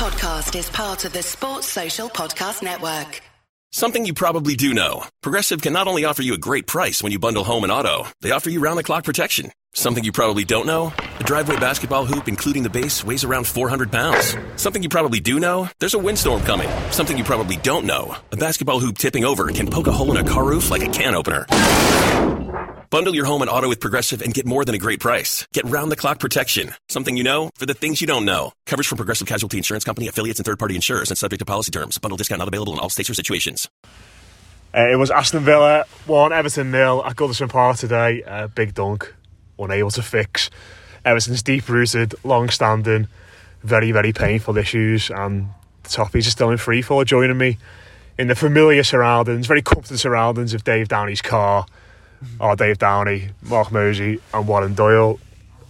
podcast is part of the Sports Social Podcast Network. Something you probably do know. Progressive can not only offer you a great price when you bundle home and auto, they offer you round the clock protection. Something you probably don't know? A driveway basketball hoop, including the base, weighs around 400 pounds. Something you probably do know? There's a windstorm coming. Something you probably don't know? A basketball hoop tipping over can poke a hole in a car roof like a can opener. Bundle your home and auto with Progressive and get more than a great price. Get round the clock protection. Something you know for the things you don't know. Coverage from Progressive Casualty Insurance Company, affiliates, and third party insurers and subject to policy terms. Bundle discount not available in all states or situations. Uh, it was Aston Villa 1, Everton nil at Goodison Park today. Uh, big dunk, unable to fix Everton's deep rooted, long standing, very, very painful issues. And Toffees are still in free for joining me in the familiar surroundings, very comfortable surroundings of Dave Downey's car. Oh, Dave Downey, Mark Mosey, and Warren Doyle.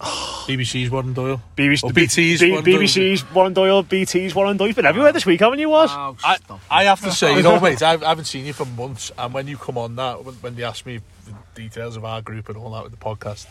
BBC's Warren Doyle. BBC, Or BT's B- Warren Doyle. BBC's Warren Doyle, BT's Warren Doyle. You've been everywhere this week, haven't you, Was? I, I have to say, you know, mate, I, I haven't seen you for months, and when you come on that, when, when they asked me the details of our group and all that with the podcast,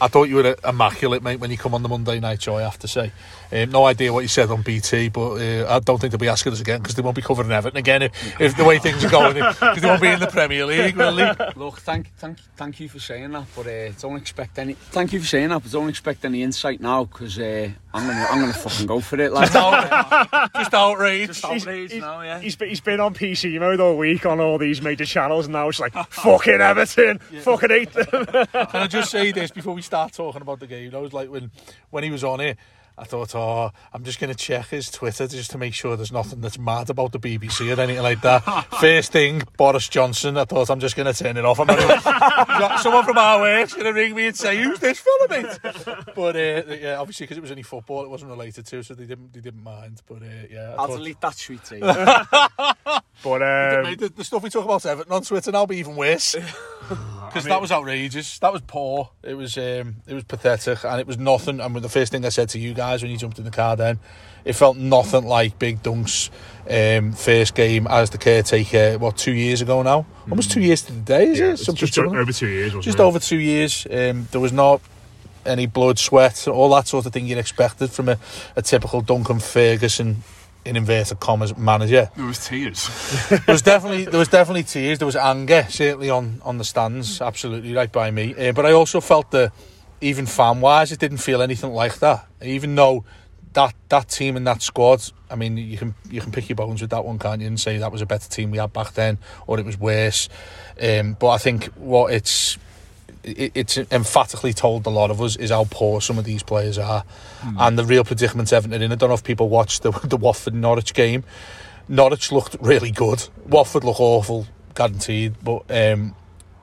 I thought you were immaculate, mate, when you come on the Monday night show, I have to say. Um, no idea what you said on BT, but uh, I don't think they'll be asking us again because they won't be covering Everton again if, if the way things are going, because they won't be in the Premier League, will they? Look, thank, thank, thank you for saying that, but uh, don't expect any. Thank you for saying that, but don't expect any insight now because uh, I'm gonna, I'm gonna fucking go for it. Like, Just outrage. just outrage He's- now, yeah. He's been, he's been on PC mode all week on all these major channels, and now it's like fucking Everton, fucking hate them. Can I just say this before we start talking about the game. I was like, when when he was on it, I thought, oh, I'm just going to check his Twitter just to make sure there's nothing that's mad about the BBC or anything like that. First thing, Boris Johnson, I thought, I'm just going to turn it off. I'm gonna, someone from our work's going to ring me and say, who's this fella, mate? But uh, yeah, obviously, because it was only football, it wasn't related to, so they didn't they didn't mind. But uh, yeah. I I'll thought... delete that tweet too. But um... the, the stuff we talk about Everton on Twitter now be even worse. Because that was outrageous. That was poor. It was um, it was pathetic, and it was nothing. And the first thing I said to you guys when you jumped in the car, then it felt nothing like Big Dunk's um, first game as the caretaker. What two years ago now? Almost two years to the day, is yeah, it? Something just similar? over two years, wasn't just it? over two years. Um, there was not any blood, sweat, all that sort of thing you'd expected from a, a typical Duncan Ferguson. In inverted commas, manager. There was tears. There was definitely there was definitely tears. There was anger certainly on on the stands. Absolutely right by me. Uh, but I also felt that even fan wise, it didn't feel anything like that. Even though that that team and that squad, I mean, you can you can pick your bones with that one, can't you? And say that was a better team we had back then, or it was worse. Um, but I think what it's it, it's emphatically told a lot of us is how poor some of these players are and the real predicament Everton in. I don't know if people watched the, the Watford Norwich game. Norwich looked really good. Watford look awful, guaranteed. But um,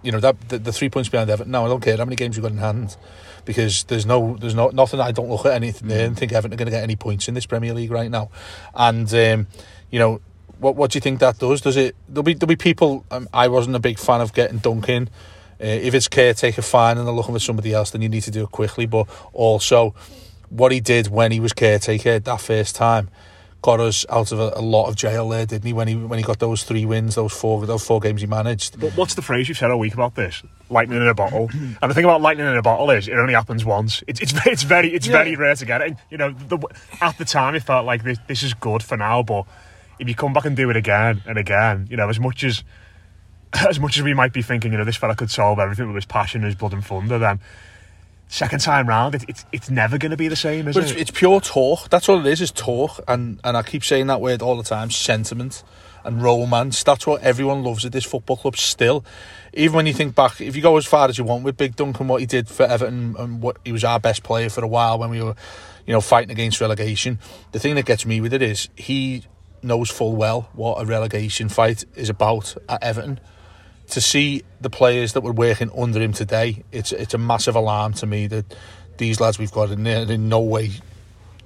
you know that the, the three points behind Everton. Now I don't care how many games you've got in hand because there's no there's no nothing. I don't look at anything there and think Everton are going to get any points in this Premier League right now. And um, you know what what do you think that does? Does it? There'll be there'll be people. Um, I wasn't a big fan of getting Duncan. Uh, if it's caretaker, fine, and they're looking for somebody else, then you need to do it quickly. But also, what he did when he was caretaker that first time got us out of a, a lot of jail there, didn't he? When he when he got those three wins, those four those four games he managed. But what's the phrase you've said all week about this? Lightning in a bottle. and the thing about lightning in a bottle is it only happens once. It's it's, it's very it's very rare to get it. And, you know, the, at the time it felt like this this is good for now, but if you come back and do it again and again, you know, as much as as much as we might be thinking, you know, this fella could solve everything with his passion, his blood and thunder, then second time round, it, it's it's never going to be the same, is But it? it's, it's pure talk. That's all it is, is talk. And and I keep saying that word all the time, sentiment and romance. That's what everyone loves at this football club still. Even when you think back, if you go as far as you want with Big Duncan, what he did for Everton and what he was our best player for a while when we were, you know, fighting against relegation. The thing that gets me with it is he knows full well what a relegation fight is about at Everton. To see the players that were working under him today, it's it's a massive alarm to me that these lads we've got in there in no way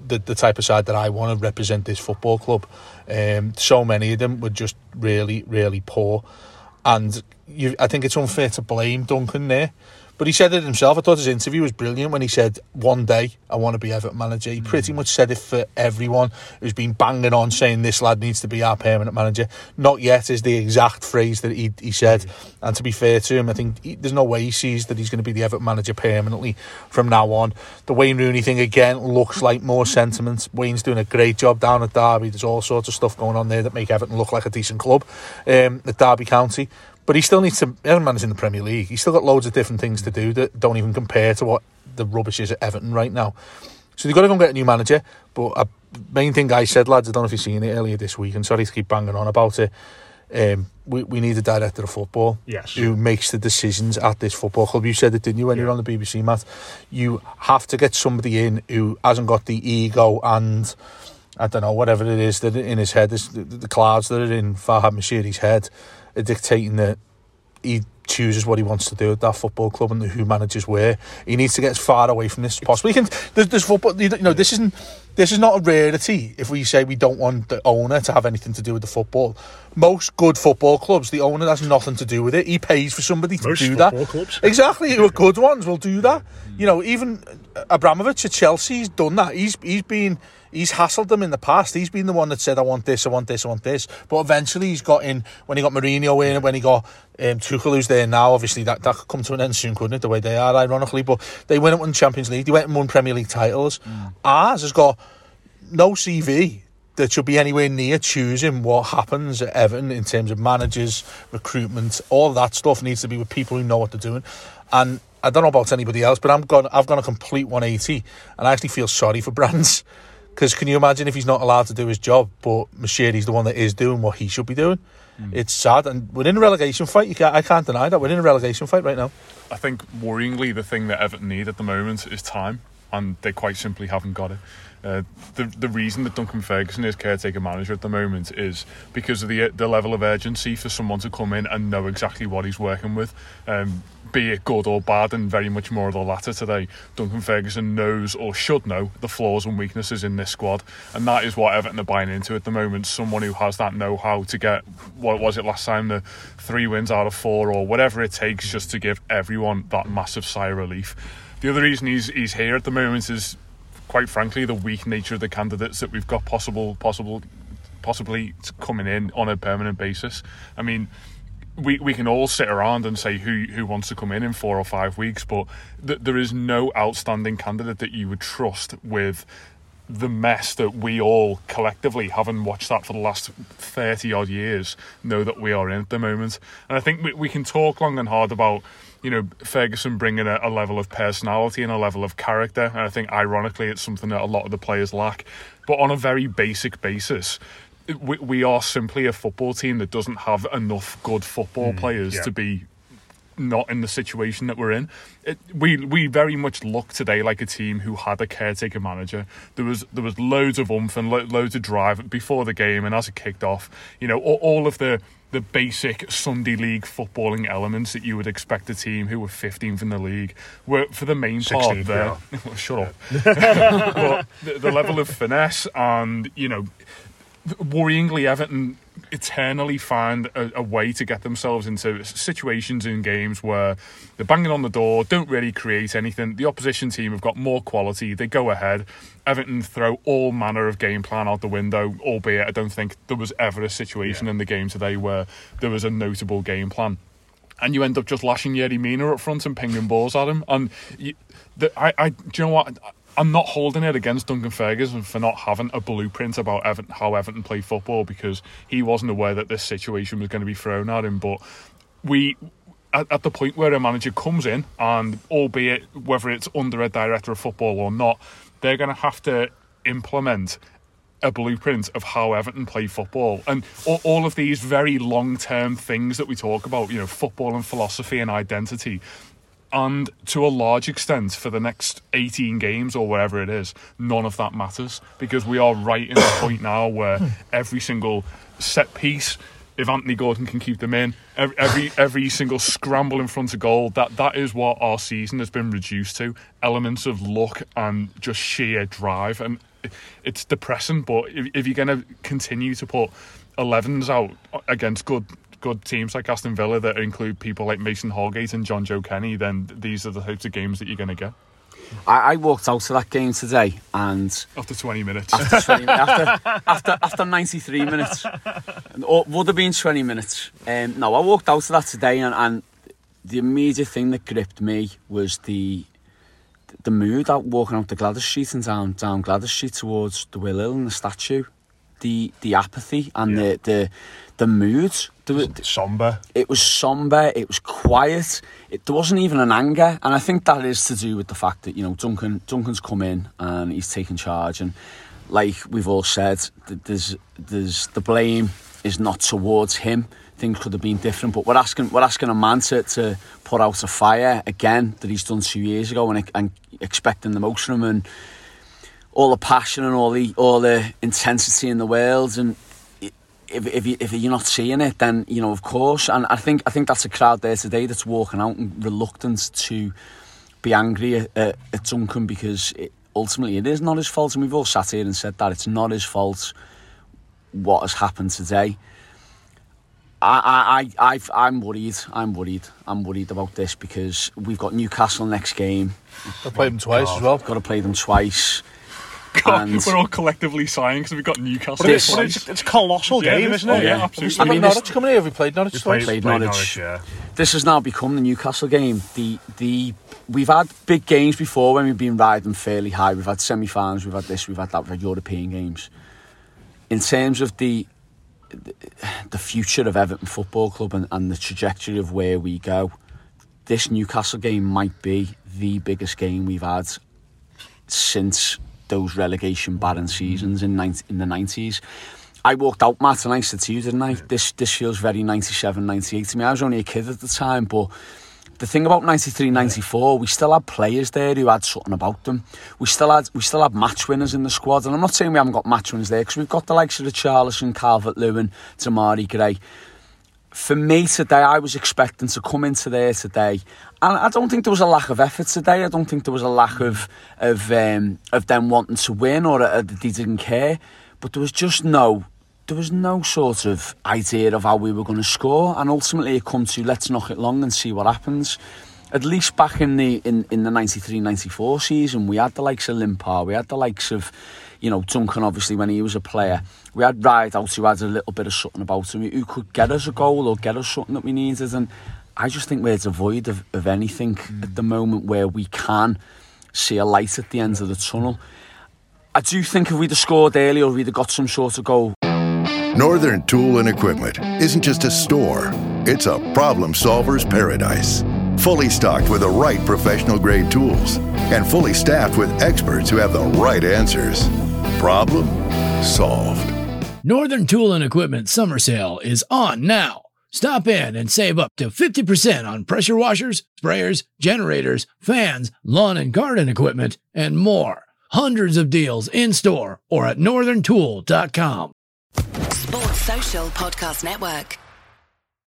the, the type of side that I want to represent this football club. Um, so many of them were just really, really poor. And you, I think it's unfair to blame Duncan there But he said it himself. I thought his interview was brilliant when he said, "One day I want to be Everton manager." He pretty much said it for everyone who's been banging on saying this lad needs to be our permanent manager. Not yet is the exact phrase that he he said. And to be fair to him, I think he, there's no way he sees that he's going to be the Everton manager permanently from now on. The Wayne Rooney thing again looks like more sentiment. Wayne's doing a great job down at Derby. There's all sorts of stuff going on there that make Everton look like a decent club um, at Derby County. But he still needs to. Everton manage in the Premier League. He's still got loads of different things to do that don't even compare to what the rubbish is at Everton right now. So they've got to go and get a new manager. But a main thing I said, lads, I don't know if you've seen it earlier this week, and sorry to keep banging on about it. Um, we, we need a director of football Yes. who makes the decisions at this football club. You said it, didn't you, when you were on the BBC, Matt? You have to get somebody in who hasn't got the ego and I don't know whatever it is that in his head, the, the clouds that are in Farhad Moshiri's head are dictating that he chooses what he wants to do at that football club and who manages where. He needs to get as far away from this as possible. He can. There's, there's football. You know, this isn't. This is not a rarity. If we say we don't want the owner to have anything to do with the football, most good football clubs, the owner has nothing to do with it. He pays for somebody to Most do that. clubs. Exactly, who good ones will do that. You know, even Abramovich at Chelsea's done that. He's he's been he's hassled them in the past. He's been the one that said, "I want this, I want this, I want this." But eventually, he's got in when he got Mourinho in, when he got um, Tuchel, who's there now. Obviously, that that could come to an end soon, couldn't it? The way they are, ironically, but they went and won Champions League. They went and won Premier League titles. Ours has got no CV that should be anywhere near choosing what happens at Everton in terms of managers, recruitment, all that stuff needs to be with people who know what they're doing. And I don't know about anybody else, but I'm gone. I've gone a complete 180, and I actually feel sorry for Brands because can you imagine if he's not allowed to do his job, but Moshiri's the one that is doing what he should be doing? Hmm. It's sad, and we're in a relegation fight. You can't, I can't deny that we're in a relegation fight right now. I think worryingly, the thing that Everton need at the moment is time, and they quite simply haven't got it. Uh, the the reason that Duncan Ferguson is caretaker manager at the moment is because of the the level of urgency for someone to come in and know exactly what he's working with, um, be it good or bad, and very much more of the latter today. Duncan Ferguson knows or should know the flaws and weaknesses in this squad, and that is what Everton are buying into at the moment. Someone who has that know-how to get what was it last time the three wins out of four or whatever it takes just to give everyone that massive sigh of relief. The other reason he's he's here at the moment is quite frankly the weak nature of the candidates that we've got possible possible possibly coming in on a permanent basis. I mean, we, we can all sit around and say who who wants to come in in four or five weeks, but th- there is no outstanding candidate that you would trust with the mess that we all collectively, having watched that for the last 30 odd years, know that we are in at the moment. And I think we, we can talk long and hard about, you know, Ferguson bringing a, a level of personality and a level of character. And I think, ironically, it's something that a lot of the players lack. But on a very basic basis, we, we are simply a football team that doesn't have enough good football mm, players yeah. to be not in the situation that we're in. It, we we very much look today like a team who had a caretaker manager. There was there was loads of oomph and lo- loads of drive before the game, and as it kicked off, you know, all, all of the the basic Sunday league footballing elements that you would expect a team who were 15th in the league were for the main part 16th, there. Well, Shut up. but the, the level of finesse and you know worryingly, Everton eternally find a, a way to get themselves into situations in games where they're banging on the door, don't really create anything. The opposition team have got more quality, they go ahead. Everton throw all manner of game plan out the window, albeit I don't think there was ever a situation in the game today where there was a notable game plan. And you end up just lashing Yerry Mina up front and pinging balls at him. And you, the, I, I, do you know what? I'm not holding it against Duncan Ferguson for not having a blueprint about how Everton play football because he wasn't aware that this situation was going to be thrown at him. But we, at, at the point where a manager comes in, and albeit whether it's under a director of football or not, they're going to have to implement a blueprint of how Everton play football. And all, all of these very long term things that we talk about, you know, football and philosophy and identity. And to a large extent, for the next 18 games or whatever it is, none of that matters because we are right in the point now where every single set piece, if Anthony Gordon can keep them in, every every, single scramble in front of goal, that, that is what our season has been reduced to elements of luck and just sheer drive. And it's depressing, but if, if you're going to continue to put 11s out against good good teams like Aston Villa that include people like Mason Holgate and Jonjoe Kenny, then these are the types of games that you're going to get I, I walked out of that game today and after 20 minutes. after 20, after, after after 93 minutes, or would have been 20 minutes. Um, no, I walked out of that today and, and the immediate thing that gripped me was the the mood out walking out the Gwladys Street and down down Gwladys Street towards the Willow and the statue. The the apathy and Yeah. the the the mood. There was, Somber. it was somber, it was quiet, it, there wasn't even an anger, and I think that is to do with the fact that you know Duncan Duncan's come in and he's taken charge, and like we've all said, there's there's the blame is not towards him. Things could have been different, but we're asking we're asking a man to, to put out a fire again that he's done two years ago, and, and expecting the most from him, and all the passion and all the all the intensity in the world, and if, if, you, if you're not seeing it, then you know, of course. And I think I think that's a crowd there today that's walking out and reluctant to be angry at, at, at Duncan because it, ultimately it is not his fault, and we've all sat here and said that it's not his fault what has happened today. I, I, I, I've, I'm worried. I'm worried. I'm worried about this because we've got Newcastle next game. I played them oh twice as well. Got to play them twice. God, and- we're all collectively sighing because we've got Newcastle. This- But it's, it's a colossal Yeah, game, this- isn't oh, it? yeah, Yeah. absolutely. I I mean, mean, this- Norwich coming here. Have we played Norwich We twice? played Norwich. Norwich, yeah. this has now become the Newcastle game. The the we've had big games before when we've been riding fairly high. We've had semi-finals, we've had this, we've had that, we've had European games. In terms of the the future of Everton Football Club and, and the trajectory of where we go, this Newcastle game might be the biggest game we've had since those relegation barren seasons in 90, in the 90s. I walked out, Matt, and I said to you, didn't I? This this feels very 97, 98 to me. I was only a kid at the time, but the thing about 93, 94, we still had players there who had something about them. We still had we still had match winners in the squad, and I'm not saying we haven't got match winners there because we've got the likes of Richarlison, Calvert Lewin, Demarai Gray. For me today, I was expecting to come into there today, and I don't think there was a lack of effort today. I don't think there was a lack of of um, of them wanting to win or that they didn't care, but there was just no there was no sort of idea of how we were going to score, and ultimately it come to let's knock it long and see what happens. At least back in the in, in the 93-94 season, we had the likes of Limpar, we had the likes of, you know, Duncan obviously when he was a player. We had Rideout who had a little bit of something about him, who could get us a goal or get us something that we needed. And I just think we're devoid of, of anything mm. at the moment where we can see a light at the end of the tunnel. I do think if we'd have scored early or we'd have got some sort of goal, Northern Tool and Equipment isn't just a store, it's a problem solver's paradise. Fully stocked with the right professional grade tools and fully staffed with experts who have the right answers. Problem solved. Northern Tool and Equipment summer sale is on now. Stop in and save up to 50% on pressure washers, sprayers, generators, fans, lawn and garden equipment, and more. Hundreds of deals in store or at northerntool.com. Sports Social Podcast Network.